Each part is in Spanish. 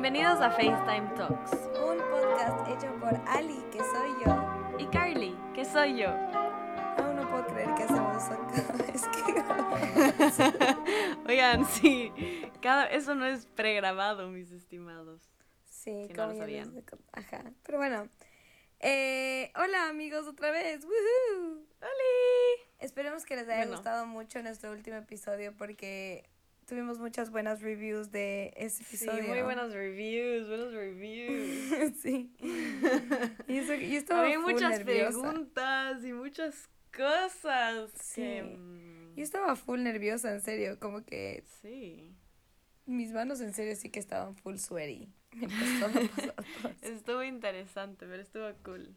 Bienvenidos a FaceTime Talks. Un podcast hecho por Ali, que soy yo. Y Carly, que soy yo. Aún no puedo creer que hacemos eso cada vez que Oigan, sí, cada, eso no es pregrabado, mis estimados. Sí, Si no como lo ya sabían. Ajá. Pero bueno. Eh, hola amigos, otra vez. ¡Woohoo! ¡Holi! Esperemos que les haya Bueno. gustado mucho nuestro último episodio porque tuvimos muchas buenas reviews de ese Sí, episodio. muy buenos reviews, buenos reviews. sí. Y eso, yo estaba Había full muchas nerviosa. preguntas y muchas cosas. Sí. que, mm, Yo estaba full nerviosa, en serio, como que Sí. mis manos en serio sí que estaban full sweaty. Estuvo interesante, pero estuvo cool.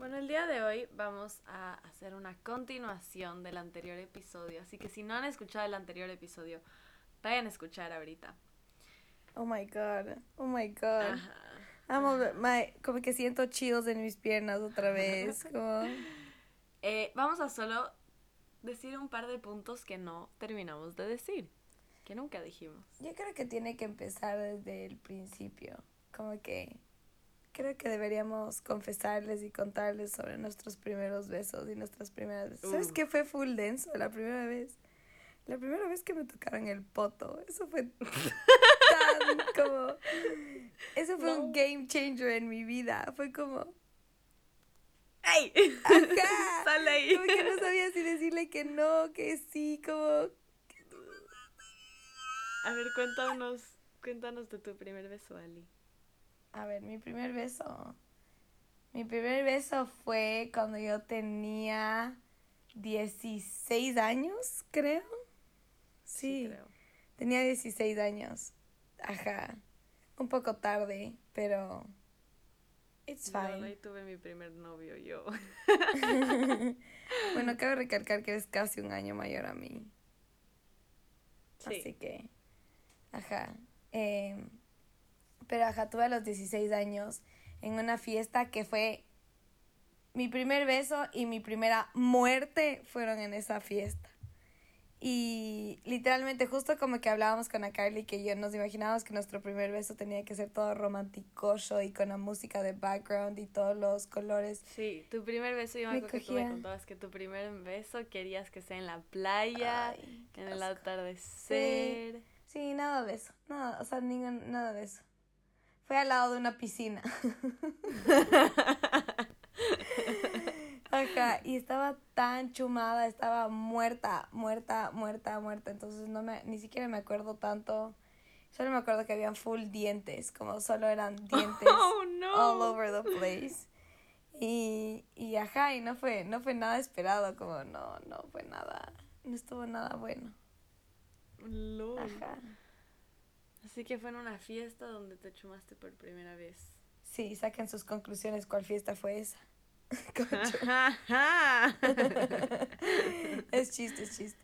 Bueno, el día de hoy vamos a hacer una continuación del anterior episodio, así que si no han escuchado el anterior episodio, vayan a escuchar ahorita. Oh my god, oh my god. Ajá. Amo, my- como que siento chills en mis piernas otra vez. Como, Eh, vamos a solo decir un par de puntos que no terminamos de decir, que nunca dijimos. yo creo que tiene que empezar desde el principio. Como que creo que deberíamos confesarles y contarles sobre nuestros primeros besos y nuestras primeras veces. ¿Sabes qué fue full denso la primera vez? La primera vez que me tocaron el poto. Eso fue tan como... Eso fue un game changer en mi vida. Fue como... ¡Ey! ¡Ajá! Sale ahí. Como que no sabía si decirle que no, que sí, como... A ver, cuéntanos, cuéntanos de tu primer beso, Ali. A ver, mi primer beso. Mi primer beso fue cuando yo tenía 16 años, creo. Sí, creo. tenía 16 años. Ajá. Un poco tarde, pero... It's Yo ahí fine. tuve mi primer novio yo. bueno, cabe recalcar que eres casi un año mayor a mí. Sí. Así que, ajá. Eh, pero ajá, tuve a los 16 años en una fiesta que fue mi primer beso y mi primera muerte fueron en esa fiesta. Y literalmente justo como que hablábamos con a Carly que yo nos imaginábamos que nuestro primer beso tenía que ser todo romanticoso y con la música de background y todos los colores. Sí, tu primer beso, yo me acuerdo que tú me contabas que tu primer beso querías que sea en la playa, Ay, en el atardecer. Sí, nada de eso. Nada, o sea, ningún, nada de eso. Fue al lado de una piscina. Ajá, y estaba tan chumada, estaba muerta, muerta, muerta, muerta. Entonces no me, ni siquiera me acuerdo tanto. Solo me acuerdo que habían full dientes, como solo eran dientes Oh, no. all over the place. Y, y ajá, y no fue, no fue nada esperado, como no, no fue nada, no estuvo nada bueno. Ajá. Así que fue en una fiesta donde te chumaste por primera vez. Sí, saquen sus conclusiones, ¿cuál fiesta fue esa? es chiste, es chiste.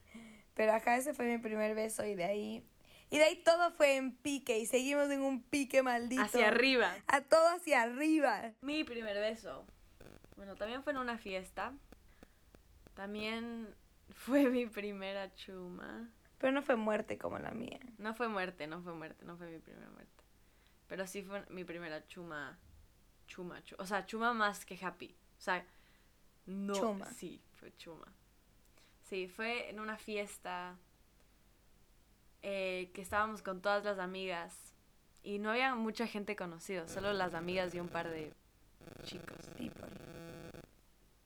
Pero acá ese fue mi primer beso y de ahí... Y de ahí todo fue en pique y seguimos en un pique maldito. Hacia arriba. A todo hacia arriba. Mi primer beso. Bueno, también fue en una fiesta. También fue mi primera chuma. Pero no fue muerte como la mía. No fue muerte, no fue muerte, no fue mi primera muerte. Pero sí fue mi primera chuma. Chuma, chu- o sea, chuma más que happy. O sea, no. Chuma. Sí, fue chuma. Sí, fue en una fiesta eh, que estábamos con todas las amigas. Y no había mucha gente conocida, solo las amigas y un par de chicos. People.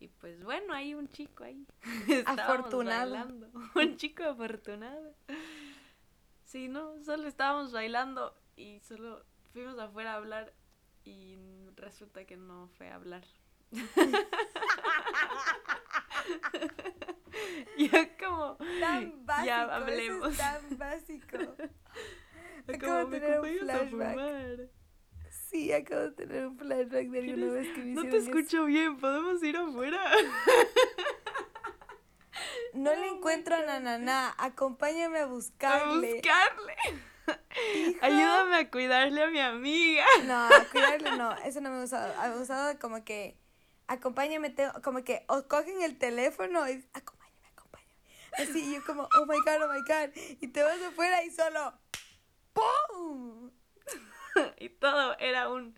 Y pues bueno, hay un chico ahí. Afortunado. bailando. Un chico afortunado. Sí, no, solo estábamos bailando y solo fuimos afuera a hablar y resulta que no fue a hablar. Yo como... Tan básico. Ya eso hablemos. es tan básico. como, Acabo de "¿Me tener un flashback. Fumar?". Sí, acabo de tener un flashback de alguna ¿Quieres- vez que me No te eso. escucho bien, ¿podemos ir afuera? No le encuentro a Nananá. Acompáñame a A buscarle. buscarle. Hija. Ayúdame a cuidarle a mi amiga. No, cuidarle no, eso no me ha gustado. Ha gustado como que, acompáñame, tengo- como que, o cogen el teléfono y, acompáñame, acompáñame. Así, yo como, oh my god, oh my god. Y te vas afuera y solo. Y todo era un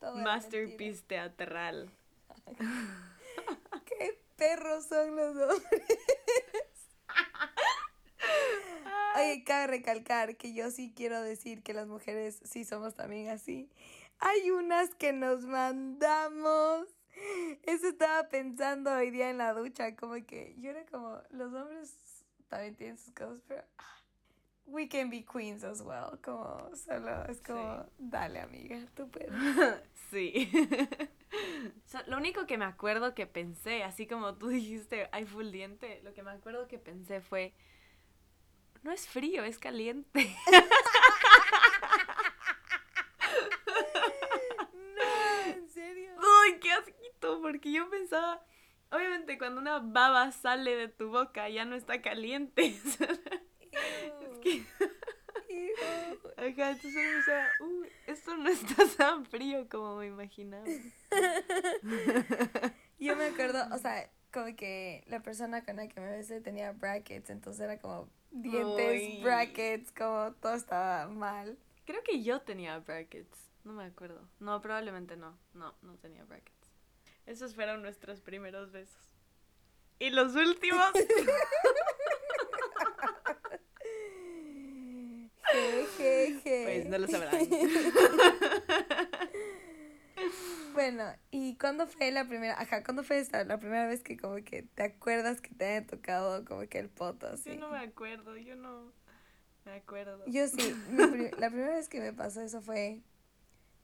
Todo masterpiece teatral. Qué perros son los hombres. Oye, cabe recalcar que yo sí quiero decir que las mujeres sí somos también así. Hay unas que nos mandamos. Eso estaba pensando hoy día en la ducha, como que yo era como, los hombres también tienen sus cosas, pero we can be queens as well. Como solo es como, dale amiga, tú puedes. Sí. Lo único que me acuerdo que pensé, así como tú dijiste, hay full diente, lo que me acuerdo que pensé fue, no es frío, es caliente. No, en serio. ¡Ay, qué asquito! Porque yo pensaba, obviamente cuando una baba sale de tu boca ya no está caliente. Que, ajá, entonces yo pensaba, "Uy, esto no está tan frío como me imaginaba. Yo me acuerdo, o sea, como que la persona con la que me besé tenía brackets, entonces era como dientes, Uy. brackets, como todo estaba mal. Creo que yo tenía brackets, no me acuerdo. No, probablemente no. No, no tenía brackets. Esos fueron nuestros primeros besos. Y los últimos. pues no lo sabrán. Bueno, ¿y cuándo fue la primera, ajá, cuándo fue esta, la primera vez que como que te acuerdas que te haya tocado como que el poto así? Yo no me acuerdo, yo no me acuerdo. Yo sí, la primera vez que me pasó eso fue,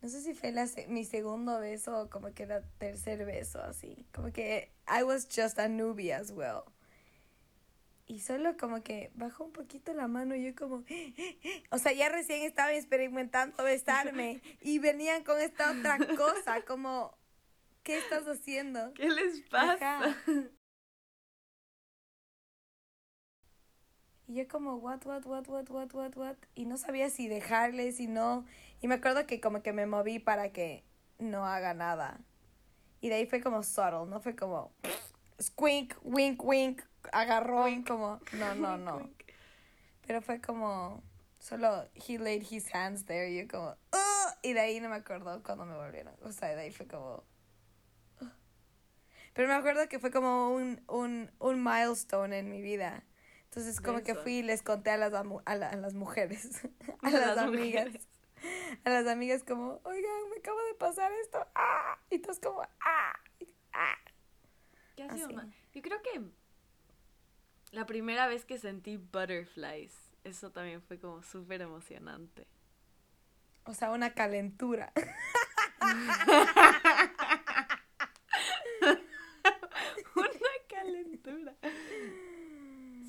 no sé si fue la se- mi segundo beso o como que era tercer beso, así. Como que I was just a newbie as well. Y solo como que bajó un poquito la mano y yo como, o sea, ya recién estaba experimentando besarme y venían con esta otra cosa, como, ¿qué estás haciendo? ¿Qué les pasa? Ajá. Y yo como, what, what, what, what, what, what, what. Y no sabía si dejarle, si no. Y me acuerdo que como que me moví para que no haga nada. Y de ahí fue como subtle, no fue como, squink, wink, wink, agarrón, como, no, no, no. Pero fue como, solo, he laid his hands there, y yo como, "Ugh", y de ahí no me acuerdo cuando me volvieron. O sea, de ahí fue como. Pero me acuerdo que fue como un, un, un milestone en mi vida. Entonces como que fui y les conté a las, a, la- a las mujeres, a A las, las amigas, mujeres. a las amigas como, oigan, me acaba de pasar esto, ah, y todos como, ah, y- ah. ¿Qué ha sido? Yo creo que la primera vez que sentí butterflies, eso también fue como súper emocionante. O sea, una calentura. Una calentura.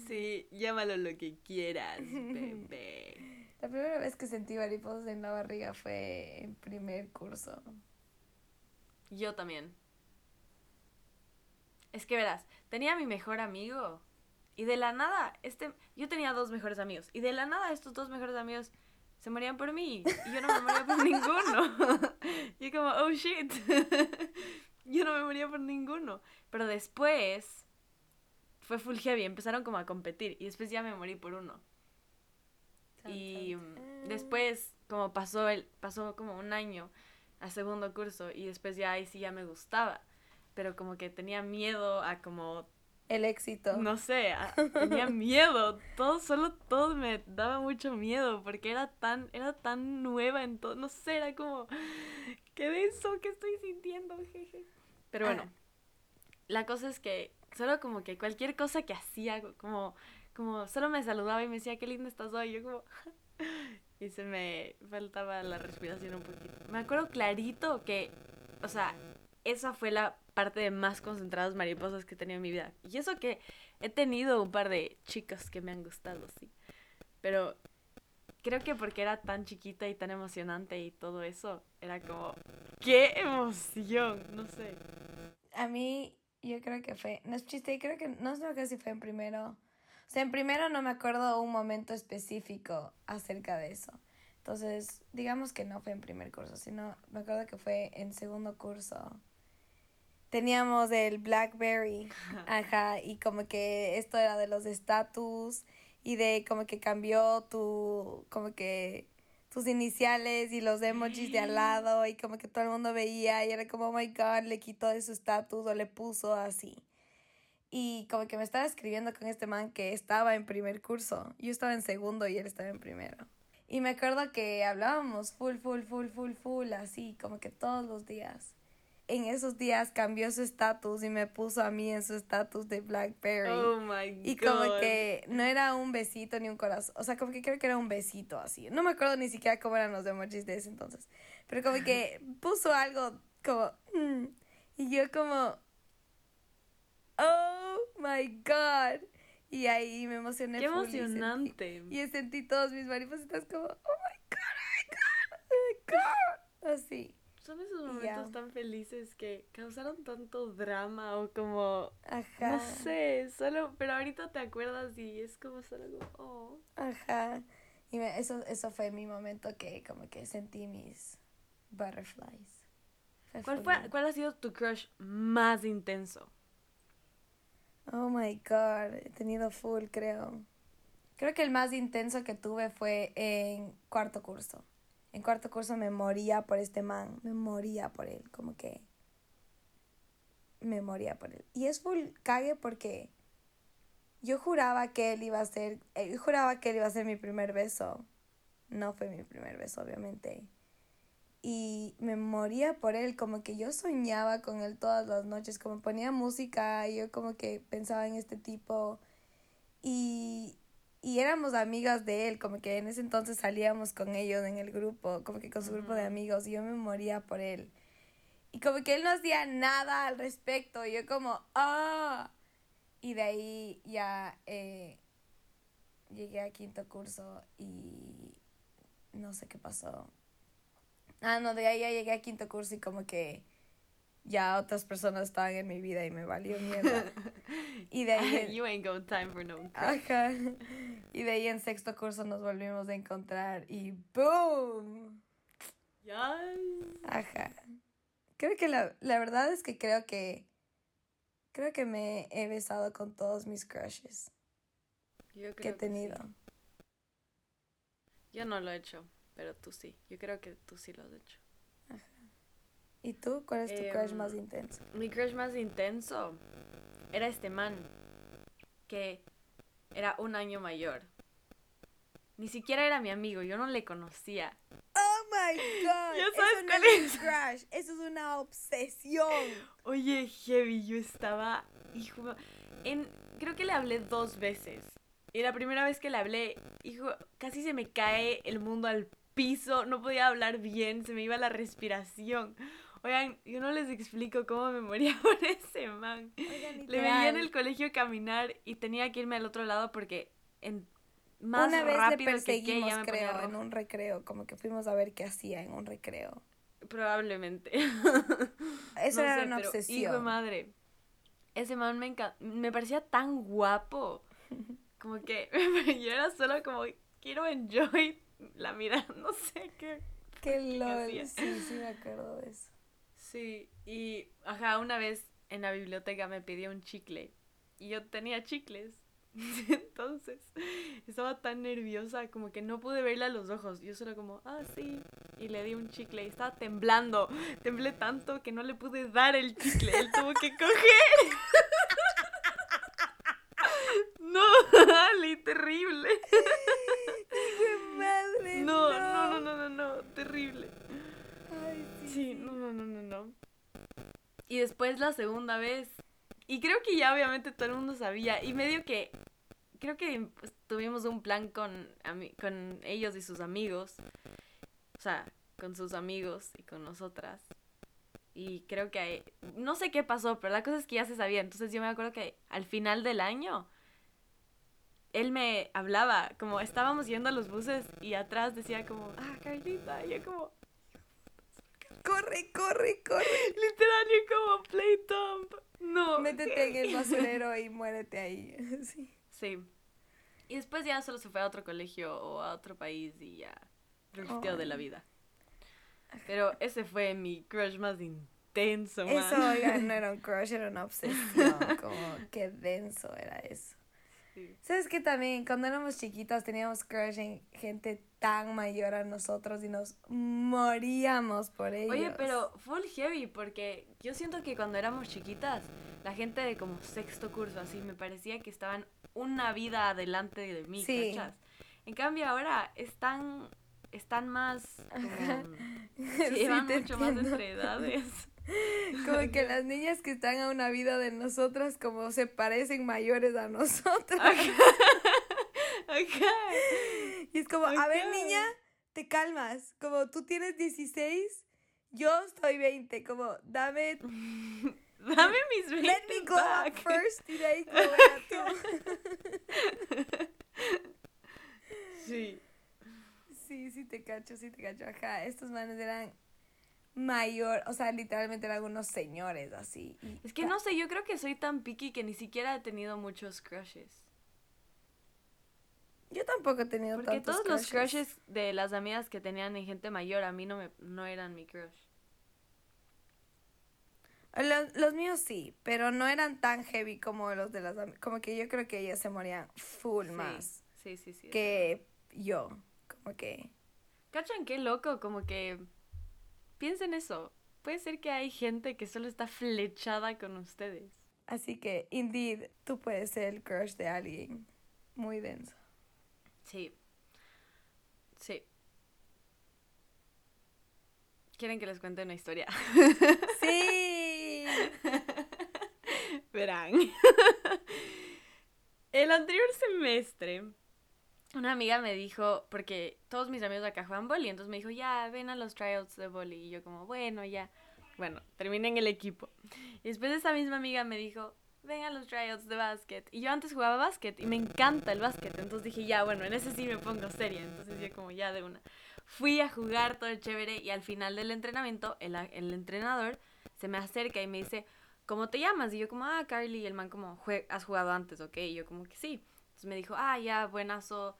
Sí, llámalo lo que quieras, bebé. La primera vez que sentí mariposas en la barriga fue en primer curso. Yo también. Es que verás, tenía a mi mejor amigo y de la nada, este, yo tenía dos mejores amigos y de la nada estos dos mejores amigos se morían por mí y yo no me moría por ninguno. Yo como, oh shit, yo no me moría por ninguno. Pero después fue full heavy, empezaron como a competir y después ya me morí por uno. Y mm, después, como pasó el, pasó como un año a segundo curso y después ya ahí sí ya me gustaba. Pero como que tenía miedo a como, El éxito. no sé, tenía miedo. Todo, solo todo me daba mucho miedo porque era tan, era tan nueva en todo. No sé, era como, ¿qué de eso que estoy sintiendo? Jeje. Pero bueno, Ah. la cosa es que solo como que cualquier cosa que hacía, como, como solo me saludaba y me decía, qué linda estás hoy. Yo como, y se me faltaba la respiración un poquito. Me acuerdo clarito que, o sea, esa fue la parte de más concentradas mariposas que he tenido en mi vida. Y eso que he tenido un par de chicas que me han gustado, sí. Pero creo que porque era tan chiquita y tan emocionante y todo eso, era como, ¡qué emoción! No sé. A mí, yo creo que fue, no es chiste, creo que, no sé si fue en primero. O sea, en primero no me acuerdo un momento específico acerca de eso. Entonces, digamos que no fue en primer curso, sino me acuerdo que fue en segundo curso. Teníamos el Blackberry, ajá, y como que esto era de los estatus y de como que cambió tu, como que tus iniciales y los emojis de al lado y como que todo el mundo veía y era como, oh my god, le quitó de su estatus o le puso así. Y como que me estaba escribiendo con este man que estaba en primer curso. Yo estaba en segundo y él estaba en primero. Y me acuerdo que hablábamos full, full, full, full, full, así, como que todos los días. En esos días cambió su estatus y me puso a mí en su estatus de Blackberry. Oh my god. Y como que no era un besito ni un corazón. O sea, como que creo que era un besito así. No me acuerdo ni siquiera cómo eran los emojis de ese entonces. Pero como que puso algo como. mm, y yo como. Oh my god. Y ahí me emocioné. Qué full y sentí- emocionante. Y, sentí todos mis maripositas como. Oh my god, oh my god, oh my god. Así. Son esos momentos tan felices que causaron tanto drama o como, Ajá. no sé, solo, pero ahorita te acuerdas y es como solo como, oh. Ajá. Y me- eso, eso fue mi momento que como que sentí mis butterflies. Fue ¿Cuál, fue. ¿Cuál ha sido tu crush más intenso? Oh my god, he tenido full, creo. Creo que el más intenso que tuve fue en cuarto curso. En cuarto curso me moría por este man, me moría por él, como que me moría por él. Y es full cague porque yo juraba que él iba a ser, eh, juraba que él iba a ser mi primer beso. No fue mi primer beso, obviamente. Y me moría por él, como que yo soñaba con él todas las noches, como ponía música, y yo como que pensaba en este tipo. Y, y éramos amigas de él, como que en ese entonces salíamos con ellos en el grupo, como que con su grupo de amigos, y yo me moría por él. Y como que él no hacía nada al respecto, y yo como, ¡ah! Y de ahí ya eh, llegué a quinto curso y no sé qué pasó. Ah, no, de ahí ya llegué a quinto curso y como que ya otras personas estaban en mi vida y me valió mierda. Y de ahí... en- you ain't got time for no. Ajá. Y de ahí en sexto curso nos volvimos a encontrar y ¡boom! Yes. Ajá. Creo que la, la verdad es que creo que creo que me he besado con todos mis crushes Yo que he sí. tenido. Yo no lo he hecho, pero tú sí. Yo creo que tú sí lo has hecho. ¿Y tú? ¿Cuál es tu crush Em, más intenso? Mi crush más intenso era este man que era un año mayor. Ni siquiera era mi amigo, yo no le conocía. Oh my god. Ya eso sabes no cuál es un crush, eso es una obsesión. Oye, heavy, yo estaba, hijo, en, creo que le hablé dos veces. Y la primera vez que le hablé, hijo, casi se me cae el mundo al piso, no podía hablar bien, se me iba la respiración. Oigan, yo no les explico cómo me moría por ese man. Le veía en el colegio caminar y tenía que irme al otro lado porque en más Una vez le rápido que qué perseguimos, ponía creo, en un recreo, como que fuimos a ver qué hacía en un recreo. Probablemente. Eso No era sé, una pero, obsesión. Hijo de madre. Ese man me enca- me parecía tan guapo. Como que yo era solo como quiero enjoy la mirada, no sé qué. Qué lol. Sí, sí me acuerdo de eso. Sí, y ajá, una vez en la biblioteca me pidió un chicle y yo tenía chicles. Entonces, estaba tan nerviosa como que no pude verle a los ojos. Yo solo como, ah, sí. Y le di un chicle y estaba temblando. Temblé tanto que no le pude dar el chicle. Él tuvo que coger. No, Ali, terrible. madre! No, no, no, no, no, no, terrible. Ay, sí, Sí, no, no, no, no, no. Y después la segunda vez. Y creo que ya obviamente todo el mundo sabía. Y medio que. Creo que pues, tuvimos un plan con, con ellos y sus amigos. O sea, con sus amigos y con nosotras. Y creo que. No sé qué pasó, pero la cosa es que ya se sabía. Entonces yo me acuerdo que al final del año. Él me hablaba, como estábamos yendo a los buses y atrás decía como, ah, Carlita, y yo como, Corre, corre, corre. Literal, yo como play dump. No. Métete en el basurero y muérete ahí. Sí. Sí. Y después ya solo se fue a otro colegio o a otro país y ya drifteó de la vida. Pero ese fue mi crush más intenso, man. Eso, oigan, no era un crush, era una obsesión. Como, qué denso era eso. sí. ¿Sabes qué también? Cuando éramos chiquitos teníamos crush en gente tan mayor a nosotros y nos moríamos por ellos. Oye, pero full heavy, porque yo siento que cuando éramos chiquitas, la gente de como sexto curso, así, me parecía que estaban una vida adelante de mí, Sí. ¿cachas? En cambio ahora están, están más, como, Sí, llevan te mucho más entiendo. entre edades. Como que las niñas que están a una vida de nosotras como se parecen mayores a nosotros. Ajá. Y es como, a ver niña, te calmas. Como tú tienes 16, yo estoy 20. Como, dame, Dame mis 20 let me go back. first y de ahí. Sí. Sí, sí te cacho, sí te cacho. Ajá, estos manes eran mayor, o sea, literalmente eran unos señores así. Es que no sé, yo creo que soy tan picky que ni siquiera he tenido muchos crushes. Yo tampoco he tenido Porque tantos todos los crushes de las amigas que tenían en gente mayor a mí no me no eran mi crush. Los, los míos sí, pero no eran tan heavy como los de las Como que yo creo que ellas se morían full Sí, más Sí, sí, sí. que yo. Como que. ¿Cachan qué loco? Como que piensen eso. Puede ser que hay gente que solo está flechada con ustedes. Así que, indeed, tú puedes ser el crush de alguien muy denso. Sí. Sí. ¿Quieren que les cuente una historia? ¡Sí! Verán. El anterior semestre, una amiga me dijo, porque todos mis amigos acá juegan boli, entonces me dijo, ya, ven a los tryouts de boli. Y yo como, bueno, ya. Bueno, terminé en el equipo. Y después esa misma amiga me dijo, ven a los tryouts de básquet. Y yo antes jugaba básquet y me encanta el básquet. Entonces dije, ya, bueno, en ese sí me pongo seria. Entonces yo como, ya de una. Fui a jugar todo chévere y al final del entrenamiento el, el entrenador se me acerca y me dice, ¿cómo te llamas? Y yo como, ah, Carly. Y el man como, "Jue- ¿has jugado antes? Ok. Y yo como que sí. Entonces me dijo, ah, ya, buenazo.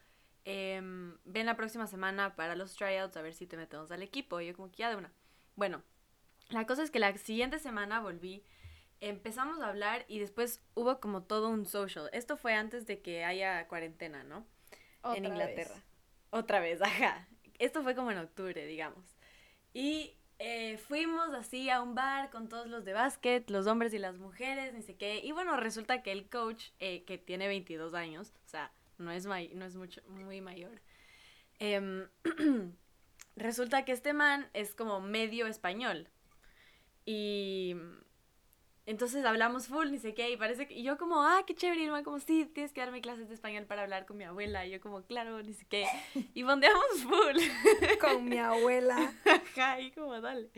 em, ven la próxima semana para los tryouts a ver si te metemos al equipo. Y yo como que ya de una. Bueno, la cosa es que la siguiente semana volví. Empezamos a hablar y después hubo como todo un social. Esto fue antes de que haya cuarentena, ¿no? en Inglaterra. vez. Otra vez, ajá. Esto fue como en octubre, digamos. Y eh, fuimos así a un bar con todos los de básquet, los hombres y las mujeres, ni sé qué. Y bueno, resulta que el coach, eh, que tiene 22 años, o sea, no es, may- no es mucho, muy mayor, em, resulta que este man es como medio español. Y entonces hablamos full, ni sé qué, y parece que y yo como, ah, qué chévere, man como, sí, tienes que darme clases de español para hablar con mi abuela, y yo como, claro, ni sé qué, y bondeamos full, Con mi abuela. ajá, y como, dale.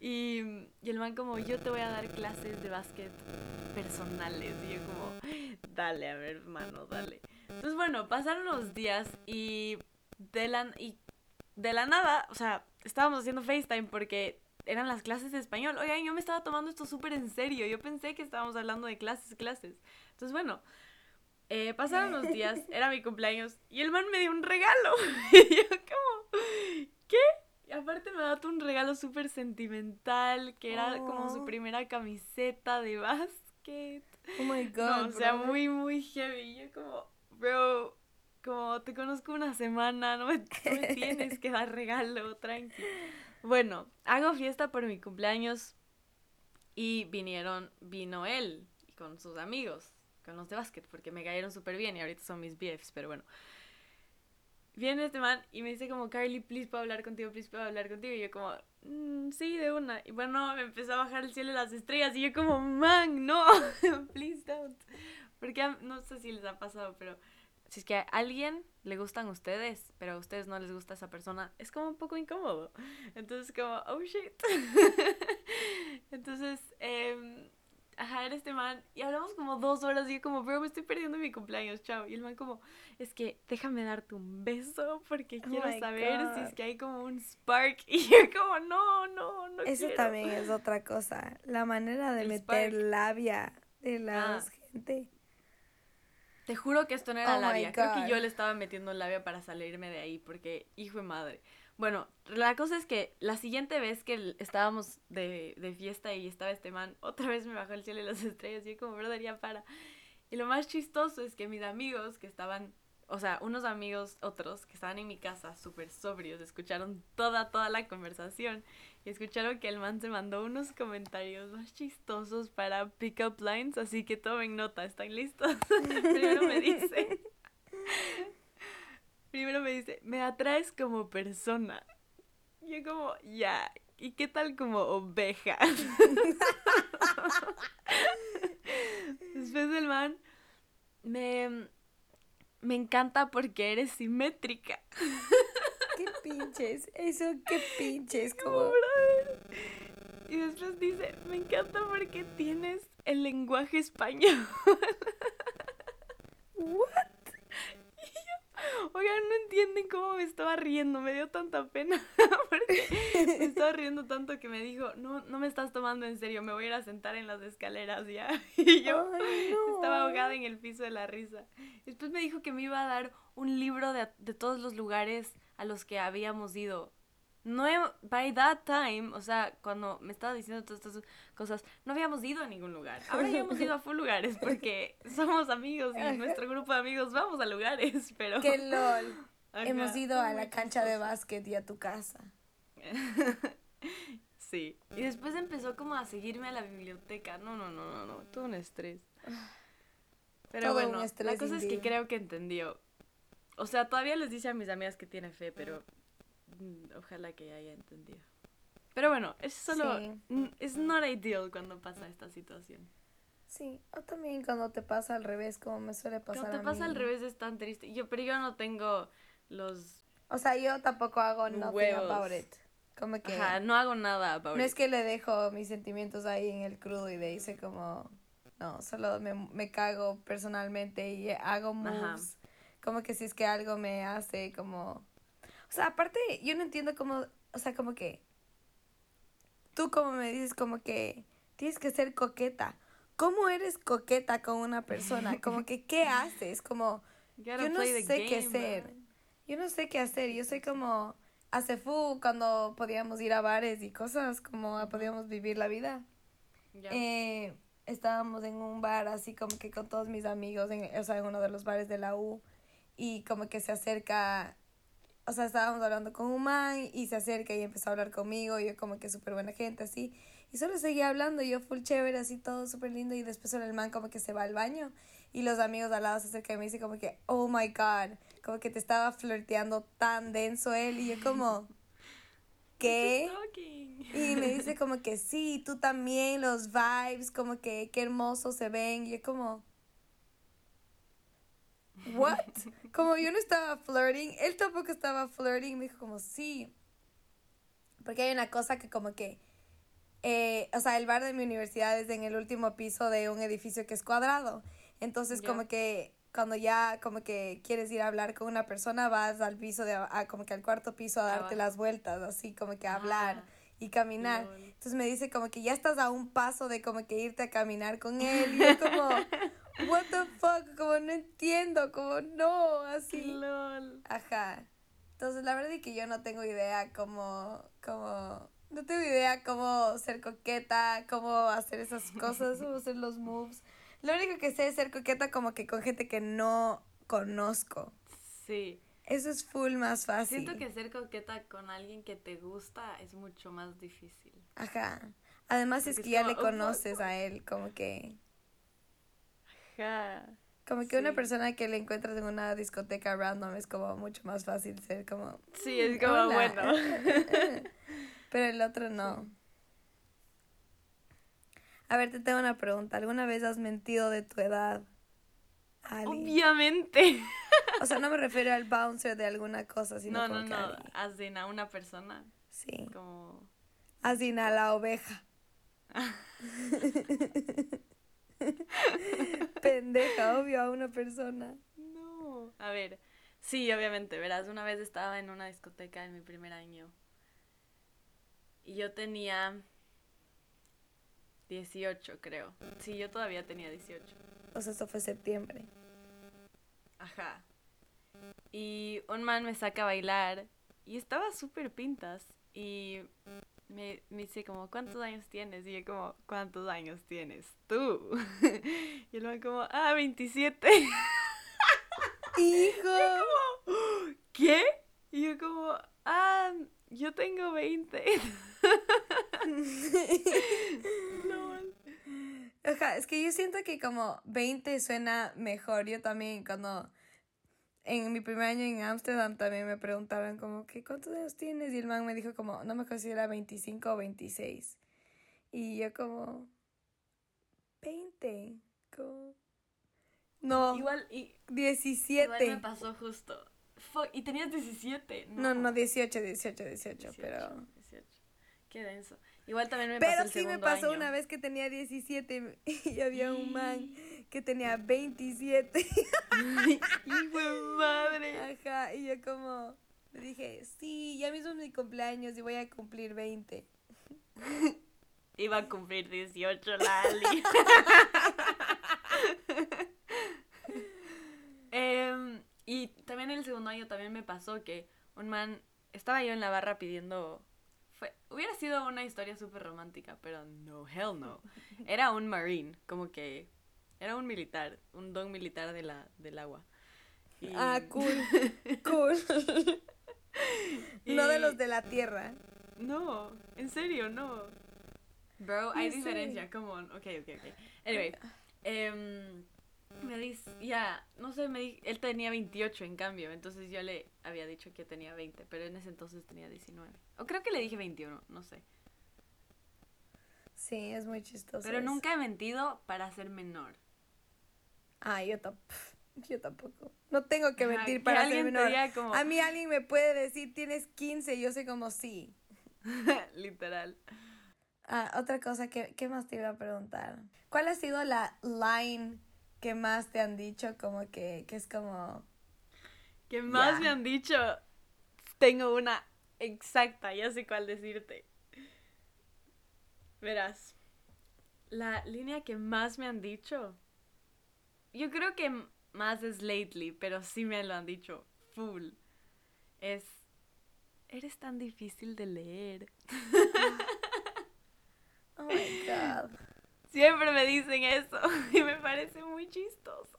Y, y el man como, yo te voy a dar clases de básquet personales, y yo como, dale, a ver, hermano, dale. Entonces, bueno, pasaron los días, y de la, y de la nada, o sea, estábamos haciendo FaceTime porque eran las clases de español. Oigan, yo me estaba tomando esto súper en serio. Yo pensé que estábamos hablando de clases, clases. Entonces, bueno, eh, pasaron los días, era mi cumpleaños y el man me dio un regalo. Y yo como, ¿qué? Y aparte me dado un regalo súper sentimental, que era como su Oh. primera camiseta de básquet. Oh my god. No, o sea, bro. muy, muy heavy. Yo como, bro, como te conozco una semana, no me, no me tienes que dar regalo, tranqui. Bueno, hago fiesta por mi cumpleaños y vinieron, vino él con sus amigos, con los de básquet, porque me cayeron súper bien y ahorita son mis BFs, pero bueno. Viene este man y me dice como, Carly, please puedo hablar contigo, please puedo hablar contigo. Y yo como, "Mm, sí, de una. Y bueno, me empezó a bajar el cielo y las estrellas y yo como, man, no, please don't. Porque no sé si les ha pasado, pero si es que a alguien le gustan ustedes, pero a ustedes no les gusta esa persona, es como un poco incómodo. Entonces como, oh shit. Entonces, eh, ajá, era este man y hablamos como dos horas y yo como, bro, me estoy perdiendo mi cumpleaños, chao. Y el man como, es que déjame darte un beso porque Oh quiero saber si es que hay como un spark. Y yo como, no, no, no Eso quiero". también es otra cosa. La manera de El meter spark. labia de la Ah. gente. Te juro que esto no era Oh labia. Creo que yo le estaba metiendo labia para salirme de ahí porque, hijo de madre. Bueno, la cosa es que la siguiente vez que estábamos de, de fiesta y estaba este man, otra vez me bajó el cielo y las estrellas y yo como, brother, ya para. Y lo más chistoso es que mis amigos que estaban, o sea, unos amigos otros que estaban en mi casa súper sobrios, escucharon toda, toda la conversación y escucharon que el man se mandó unos comentarios más chistosos para pick up lines, así que tomen nota, ¿están listos? Primero me dice, primero me dice, me atraes como persona. Yo como, ya, ¿y qué tal como oveja? Después del man, me, me encanta porque eres simétrica. Qué pinches, eso qué pinches, como... Y después dice, me encanta porque tienes el lenguaje español. What? Oigan, no entienden cómo me estaba riendo, me dio tanta pena. porque me estaba riendo tanto que me dijo, no, no me estás tomando en serio, me voy a ir a sentar en las escaleras ya. Y yo Ay, no. estaba ahogada en el piso de la risa. Después me dijo que me iba a dar un libro de, de todos los lugares a los que habíamos ido. No, he- by that time, o sea, cuando me estaba diciendo todas estas cosas, no habíamos ido a ningún lugar. Ahora ya hemos ido a full lugares porque somos amigos y nuestro grupo de amigos vamos a lugares, pero... Qué lol. Ajá. Hemos ido a la cancha de básquet y a tu casa. Sí. Y después empezó como a seguirme a la biblioteca. No, no, no, no, no. Todo un estrés. Pero Todo bueno, la cosa es que creo que entendió. O sea, todavía les dice a mis amigas que tiene fe, pero mm, ojalá que haya entendido. Pero bueno, es solo. Sí. Es not ideal cuando pasa esta situación. Sí, o también cuando te pasa al revés, como me suele pasar Cuando te a pasa al revés es tan triste. Yo, pero yo no tengo los. O sea, yo tampoco hago nothing about it. Como que Ajá, no hago nada about no it. es que le dejo mis sentimientos ahí en el crudo y ahí sé como no, solo me, me cago personalmente y hago moves. Como que si es que algo me hace como o sea, aparte yo no entiendo cómo, o sea, como que tú como me dices como que tienes que ser coqueta. ¿Cómo eres coqueta con una persona? Como que ¿qué haces? Como yo no sé qué hacer. Yo no sé qué hacer. Yo soy como hace fu cuando podíamos ir a bares y cosas, como podíamos vivir la vida. Eh, estábamos en un bar así como que con todos mis amigos, en, o sea, en uno de los bares de la U, y como que se acerca, o sea, estábamos hablando con un man y se acerca y empezó a hablar conmigo, y yo como que súper buena gente, así, y solo seguía hablando, y yo full chévere, así todo súper lindo, y después solo el man como que se va al baño, y los amigos al lado se acercan y me dicen como que, oh my god, como que te estaba flirteando tan denso él, y yo como, ¿qué? Y me dice como que sí, tú también, los vibes, como que qué hermosos se ven. Y yo como, ¿what? Como yo no estaba flirting, él tampoco estaba flirting. Me dijo como sí. Porque hay una cosa que como que, eh, o sea, el bar de mi universidad es en el último piso de un edificio que es cuadrado. Entonces Ya. como que cuando ya como que quieres ir a hablar con una persona, vas al piso de, a- como que al cuarto piso a darte Abajo. las vueltas, así como que a hablar Ah, y caminar. Entonces me dice como que ya estás a un paso de como que irte a caminar con él. Y yo como, what the fuck, como no entiendo, como no, así. LOL. Ajá. Entonces la verdad es que yo no tengo idea cómo, cómo, no tengo idea cómo ser coqueta, cómo hacer esas cosas, cómo hacer los moves. Lo único que sé es ser coqueta como que con gente que no conozco. Sí. Eso es full más fácil. Siento que ser coqueta con alguien que te gusta es mucho más difícil. Ajá. Además es que es ya le como, oh, conoces a él, como que... Ajá. Como que una persona que le encuentras en una discoteca random es como mucho más fácil ser como... Sí, es "Mm, como hola". bueno. Pero el otro no. A ver, te tengo una pregunta. ¿Alguna vez has mentido de tu edad? a alguien? Obviamente. O sea, no me refiero al bouncer de alguna cosa, sino No, no, no. alguien. Así a una persona. Sí. Como. Así a la oveja. Pendeja, obvio, a una persona. No. A ver. Sí, obviamente, verás. Una vez estaba en una discoteca en mi primer año. Y yo tenía 18, creo. Sí, yo todavía tenía 18. O sea, esto fue septiembre. Ajá. Y un man me saca a bailar y estaba súper pintas. Y me, me dice como, ¿cuántos años tienes? Y yo como, ¿cuántos años tienes tú? y man como, ah, 27. Hijo. ¿Qué? Y yo como, ah, yo tengo 20. no. Ajá, es que yo siento que como 20 suena mejor. Yo también cuando en mi primer año en Ámsterdam también me preguntaron como que ¿cuántos años tienes? Y el man me dijo como, no me considera 25 o 26. Y yo como 20. Como... No, Igual, y, 17. igual me pasó justo. Fuck, y tenías 17. No, no, 18, 18, 18, 18, pero... 18. Qué denso. Igual también me pasó Pero el sí me pasó año. una vez que tenía 17 y había un man que tenía 27. ¡Hijo de madre! Ajá, y yo como le dije, sí, ya mismo es mi cumpleaños y voy a cumplir 20. Iba a cumplir 18 Lali. Em, y también en el segundo año también me pasó que un man, estaba yo en la barra pidiendo, fue, hubiera sido una historia súper romántica, pero no, hell no. Era un marine, como que era un militar, un don militar de la, del agua. Y- Ah, cool, cool. no de los de la tierra. No, en serio, no. Bro, hay diferencia, come on. Ok, ok, ok. Anyway, em, me dice, ya, no sé, me di- él tenía 28 en cambio, entonces yo le había dicho que tenía 20, pero en ese entonces tenía 19. O creo que le dije 21, no sé. Sí, es muy chistoso. Pero eso. nunca he mentido para ser menor. Ah, yo, tamp- yo tampoco. No tengo que Ajá, mentir que para ser menor. como- A mí alguien me puede decir, tienes 15, y yo sé como sí. Literal. Ah, otra cosa, que ¿qué más te iba a preguntar? ¿Cuál ha sido la line que más te han dicho como que, que es como... ¿Qué más me han dicho? Tengo una exacta, ya sé cuál decirte. Verás, la línea que más me han dicho, yo creo que más es lately, pero sí me lo han dicho full. Es, eres tan difícil de leer. Oh my god. Siempre me dicen eso y me parece muy chistoso.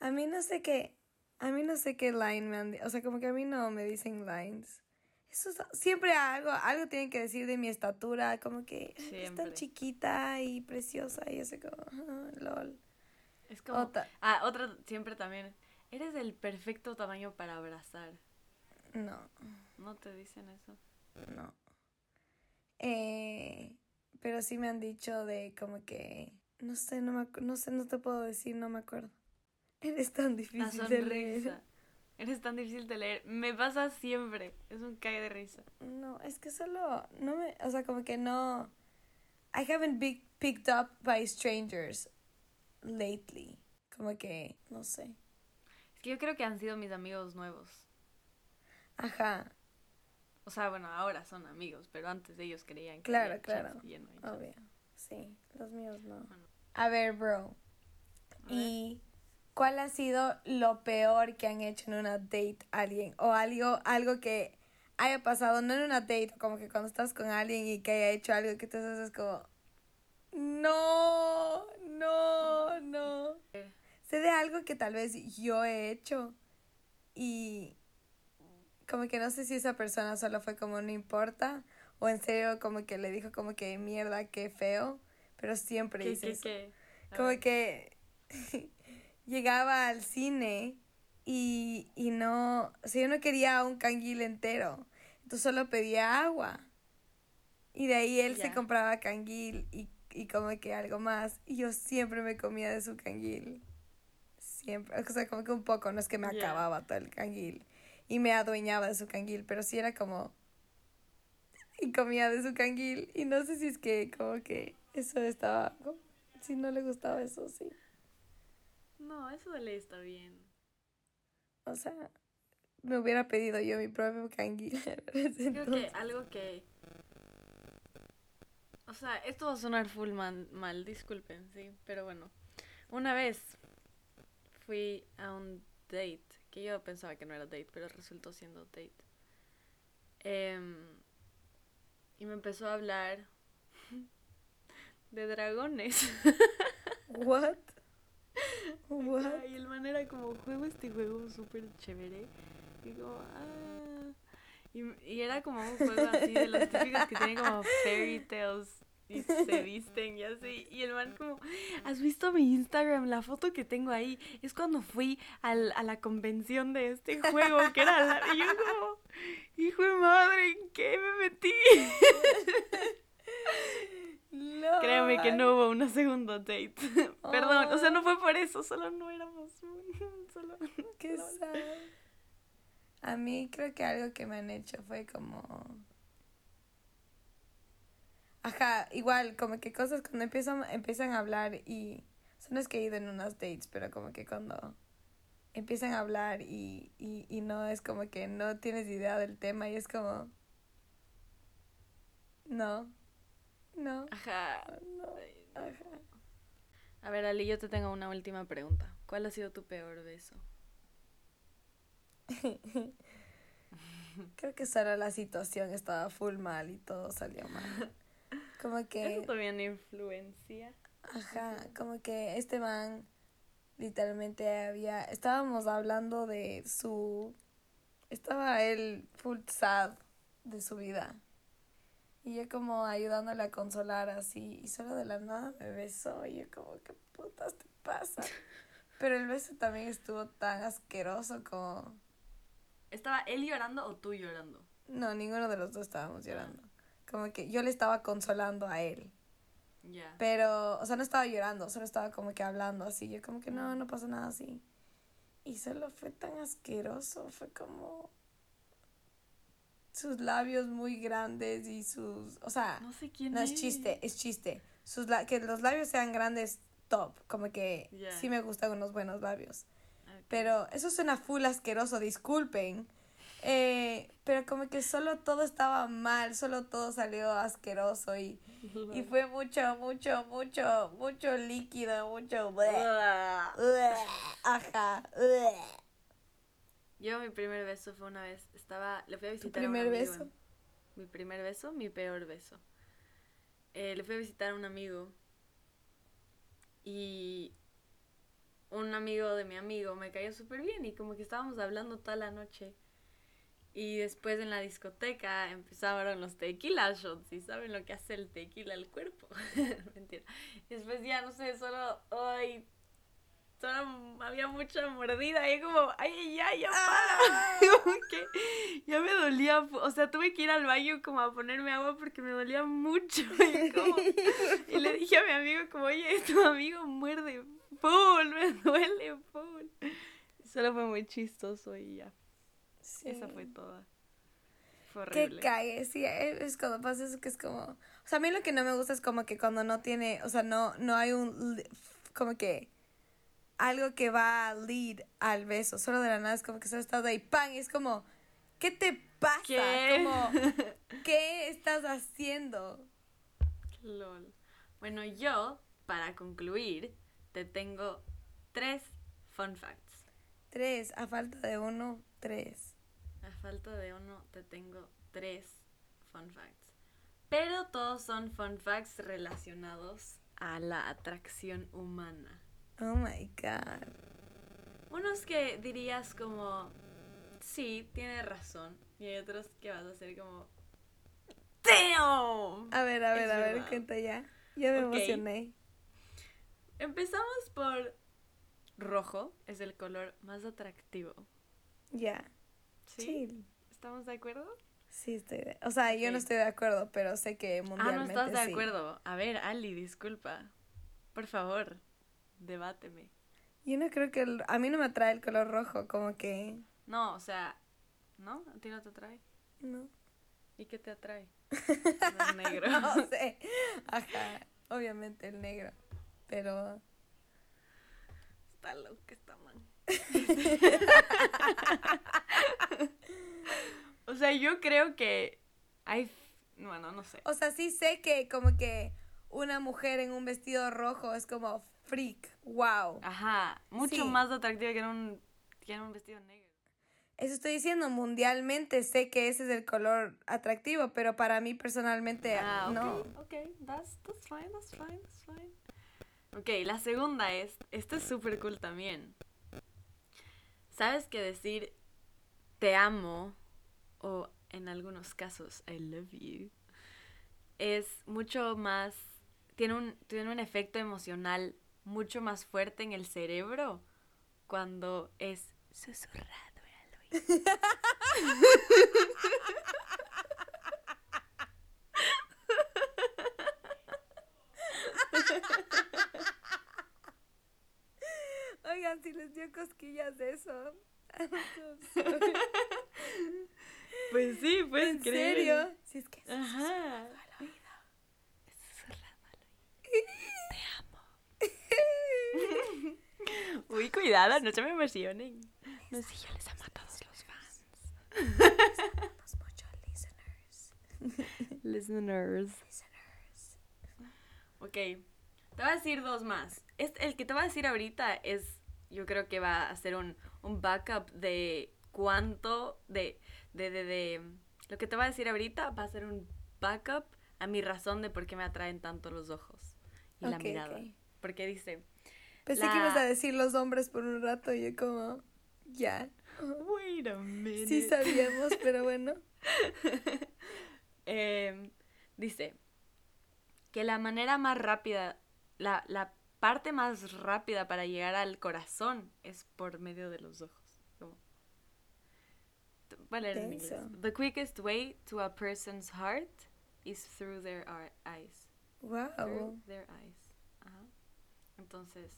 A mí no sé qué, a mí no sé qué line me han, o sea, como que a mí no me dicen lines. Eso es- siempre algo, algo tienen que decir de mi estatura, como que es Siempre. tan chiquita y preciosa y sé como, "Ah, lol. Es como... Otra, Ah, otra siempre también. Eres el perfecto tamaño para abrazar. no, ¿No te dicen eso? no. Eh, pero sí me han dicho de como que, no sé, no me, no sé, no te puedo decir, no me acuerdo. Eres tan La difícil de leer. Eres tan difícil de leer. Me pasa siempre. Es un cague de risa. No, es que solo, no me, o sea, como que no, I haven't been picked up by strangers lately. Como que, no sé. Es que yo creo que han sido mis amigos nuevos. Ajá, O sea, bueno, ahora son amigos, pero antes ellos creían que Claro, había claro. lleno obvio. Sí, los míos no. Bueno. A ver, bro. A ver. ¿Y cuál ha sido lo peor que han hecho en una date alguien? O algo, algo que haya pasado, no en una date, como que cuando estás con alguien y que haya hecho algo que te haces como, no, no, no. Sé de algo que tal vez yo he hecho y como que no sé si esa persona solo fue como no importa o en serio como que le dijo como que mierda, qué feo, pero siempre ¿Qué, hice qué? A Como ver. que llegaba al cine y, y no, o sea, yo no quería un canguil entero, entonces solo pedía agua. Y de ahí él se compraba canguil y, y como que algo más. Y yo siempre me comía de su canguil. Siempre, o sea, como que un poco, no es que me acababa todo el canguil. Y me adueñaba de su canguil, pero sí era como... Y comía de su canguil. Y no sé si es que como que eso estaba... Si no le gustaba eso, sí. No, eso de ley está bien. O sea, me hubiera pedido yo mi propio canguil. Creo que algo que... O sea, esto va a sonar full man- mal, disculpen, sí, pero bueno. Una vez fui a un date, que yo pensaba que no era date, pero resultó siendo date. Em, y me empezó a hablar de dragones. What? What? Y el man era como, juego este juego súper chévere. Y como, ah. Y, y era como un juego así de los típicos que tienen como fairy tales y se visten y así. Y el man como, ¿has visto mi Instagram? La foto que tengo ahí es cuando fui al, a la convención de este juego, que era la... Y yo como, hijo de madre, ¿en qué me metí? Créeme que no hubo una segunda date. Perdón, o sea, no fue por eso, solo no éramos... Solo, Qué sad. A mí creo que algo que me han hecho fue como... Ajá, igual, como que cosas cuando empiezan, empiezan a hablar y... O sea, no es que he ido en unas dates, pero como que cuando empiezan a hablar y, y, y no es como que no tienes idea del tema y es como... No, no, Ajá. no, ajá. A ver, Ali, yo te tengo una última pregunta. ¿Cuál ha sido tu peor beso? Creo que solo la situación estaba full mal y todo salió mal. Como que... Eso también influencia. Ajá, como que este man literalmente había, estábamos hablando de su, estaba él full sad de su vida. Y yo como ayudándole a consolar así, y solo de la nada me besó, y yo como, ¿qué putas te pasa? Pero el beso también estuvo tan asqueroso como, ¿Estaba él llorando o tú llorando? no, ninguno de los dos estábamos llorando. Como que yo le estaba consolando a él. Ya. Pero, o sea, no estaba llorando, solo estaba como que hablando así. Yo como que no, no pasa nada así. Y solo fue tan asqueroso, fue como sus labios muy grandes y sus, o sea, No sé quién no es chiste, es chiste. Sus la- que los labios sean grandes, top, como que sí me gustan unos buenos labios. Pero eso suena full asqueroso, disculpen. Eh, pero como que solo todo estaba mal, solo todo salió asqueroso y, y fue mucho, mucho, mucho, mucho líquido, mucho... bleh, bleh, ajá. bleh. Yo mi primer beso fue una vez, estaba, le fui a ¿Tu visitar a un primer amigo beso? Mi primer beso, mi peor beso. Eh, le fui a visitar a un amigo y un amigo de mi amigo me cayó súper bien y como que estábamos hablando toda la noche. Y después en la discoteca empezaron los tequila shots y saben lo que hace el tequila al cuerpo. Mentira. Y después ya no sé, solo ay solo había mucha mordida y como ay ay ay ya para. Como que ya me dolía, o sea, tuve que ir al baño como a ponerme agua porque me dolía mucho. Y, como- y le dije a mi amigo como, "Oye, tu amigo muerde full, me duele full." Solo fue muy chistoso y ya. Sí. Esa fue toda. Fue Que horrible. cague, sí, es es cuando pasa eso que es como... O sea, a mí lo que no me gusta es como que cuando no tiene, o sea, no, no hay un... Como que algo que va a lead al beso, solo de la nada es como que solo estás ahí, ¡pam! Y es como, ¿qué te pasa? ¿Qué? Como, ¿qué estás haciendo? Lol. Bueno, yo, para concluir, te tengo tres fun facts. Tres, a falta de uno, tres. A falta de uno, te tengo tres fun facts. Pero todos son fun facts relacionados a la atracción humana. Oh my god. Unos que dirías como, sí, tienes razón. Y hay otros que vas a hacer como, ¡Damn! A ver, a ver, Es a ver, cuenta ya. Ya me emocioné. Empezamos por rojo, es el color más atractivo. Ya. ¿Sí? Chill. ¿Estamos de acuerdo? Sí, estoy de... O sea, yo no estoy de acuerdo, pero sé que Ah, no mundialmente estás de sí. acuerdo. A ver, Ali, disculpa. Por favor, debáteme. Yo no creo que... el- A mí no me atrae el color rojo, como que... No, o sea, ¿no? ¿A ti no te atrae? No. ¿Y qué te atrae? El negro. No sé. Ajá. Obviamente el negro. Pero... Está loco, está man. o sea, yo creo que hay... Bueno, no sé. O sea, sí sé que como que una mujer en un vestido rojo es como freak. Wow. Ajá, mucho Sí. más atractivo que en un, que en un vestido negro. Eso estoy diciendo, mundialmente sé que ese es el color atractivo, pero para mí personalmente Ah, no. ok, that's, that's fine, that's fine, that's fine. Ok, la segunda es, esto es súper cool también. ¿Sabes que decir te amo o en algunos casos I love you es mucho más, tiene un, tiene un efecto emocional mucho más fuerte en el cerebro cuando es susurrado al oído. Oigan, si les dio cosquillas eso. I'm so sorry. Pues sí, puedes ¿En serio? Si es que es Ajá. Al oído. Uy, cuidado, no se me emocionen. No sé, yo les amo a todos los fans. Amamos mucho listeners. Listeners. Listeners. Ok, te voy a decir dos más. Este, el que te voy a decir ahorita es, yo creo que va a ser un, un backup de cuánto, de, de, de, de, lo que te voy a decir ahorita va a ser un backup a mi razón de por qué me atraen tanto los ojos y la mirada. Porque dice, Pensé La- que ibas a decir los hombres por un rato y yo como, ya. wait a minute. Sí sabíamos, pero bueno. Em, dice que la manera más rápida, la, la parte más rápida para llegar al corazón es por medio de los ojos. Como- T- Voy a leer en inglés. The quickest way to a person's heart is through their eyes. Wow. Through their eyes. Ajá. Entonces,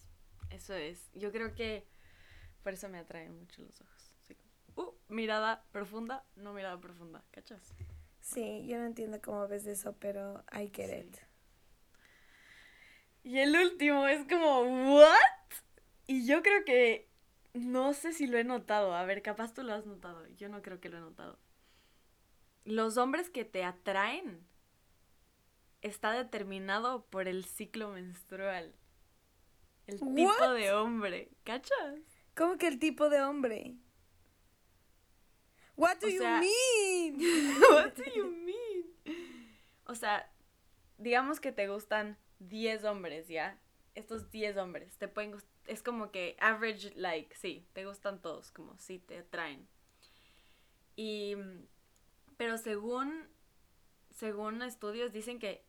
eso es. Yo creo que por eso me atraen mucho los ojos. Así como, uh, mirada profunda, no mirada profunda, ¿cachas? Sí, yo no entiendo cómo ves eso, pero I get Sí. it. Y el último es como, ¿what? Y yo creo que, no sé si lo he notado. A ver, capaz tú lo has notado. Yo no creo que lo he notado. Los hombres que te atraen está determinado por el ciclo menstrual. El tipo de hombre, ¿cachas? ¿Cómo que el tipo de hombre? What do O you sea- mean? What do you mean? O sea, digamos que te gustan 10 hombres, ¿ya? Estos 10 hombres te pueden es como que average like, sí, te gustan todos, como sí te atraen. Y pero según según estudios dicen que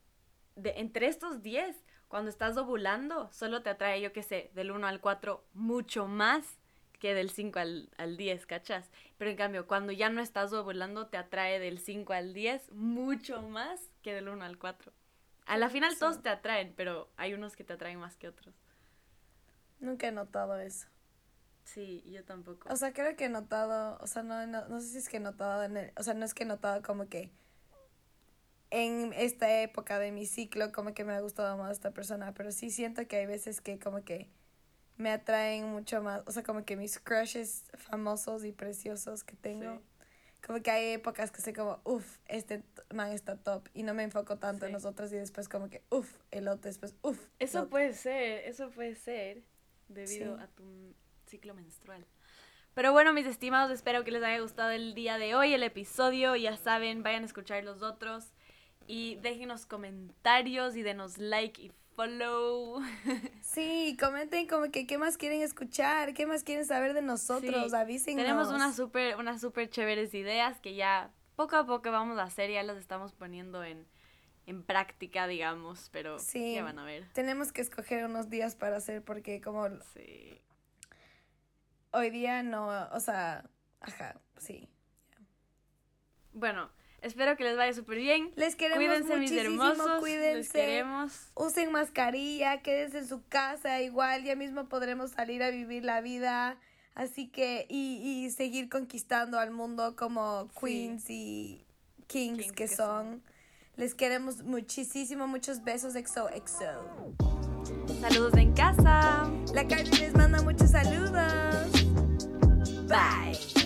de entre estos 10 cuando estás ovulando, solo te atrae, yo qué sé, del 1 al 4 mucho más que del 5 al, al 10, ¿cachas? Pero en cambio, cuando ya no estás ovulando, te atrae del 5 al 10 mucho más que del 1 al 4. A la final todos te atraen, pero hay unos que te atraen más que otros. Nunca he notado eso. Sí, yo tampoco. O sea, creo que he notado, o sea, no, no, no sé si es que he notado, en el- o sea, no es que he notado como que en esta época de mi ciclo como que me ha gustado más esta persona, pero sí siento que hay veces que como que me atraen mucho más, o sea, como que mis crushes famosos y preciosos que tengo, Sí. como que hay épocas que sé como, uff, este man está top y no me enfoco tanto en los otros y después como que, uff, el otro, después, uff. Eso puede ser, eso puede ser debido Sí. a tu ciclo menstrual. Pero bueno, mis estimados, espero que les haya gustado el día de hoy, el episodio. Ya saben, vayan a escuchar los otros y déjenos comentarios y denos like y follow. Sí, comenten como que qué más quieren escuchar, qué más quieren saber de nosotros, Sí, avísenos. Tenemos unas súper unas super chéveres ideas que ya poco a poco vamos a hacer, ya las estamos poniendo en, en práctica, digamos, pero Sí. ya van a ver. Tenemos que escoger unos días para hacer porque como Sí. hoy día no, o sea, ajá, sí. Bueno, Espero que les vaya súper bien. Les queremos cuídense, mis hermosos. Cuídense. Les queremos. Usen mascarilla, quédense en su casa. Igual ya mismo podremos salir a vivir la vida. Así que, y, y seguir conquistando al mundo como queens y kings, que, son. Les queremos muchísimo, muchos besos XOXO. Saludos en casa. La Carmen les manda muchos saludos. Bye.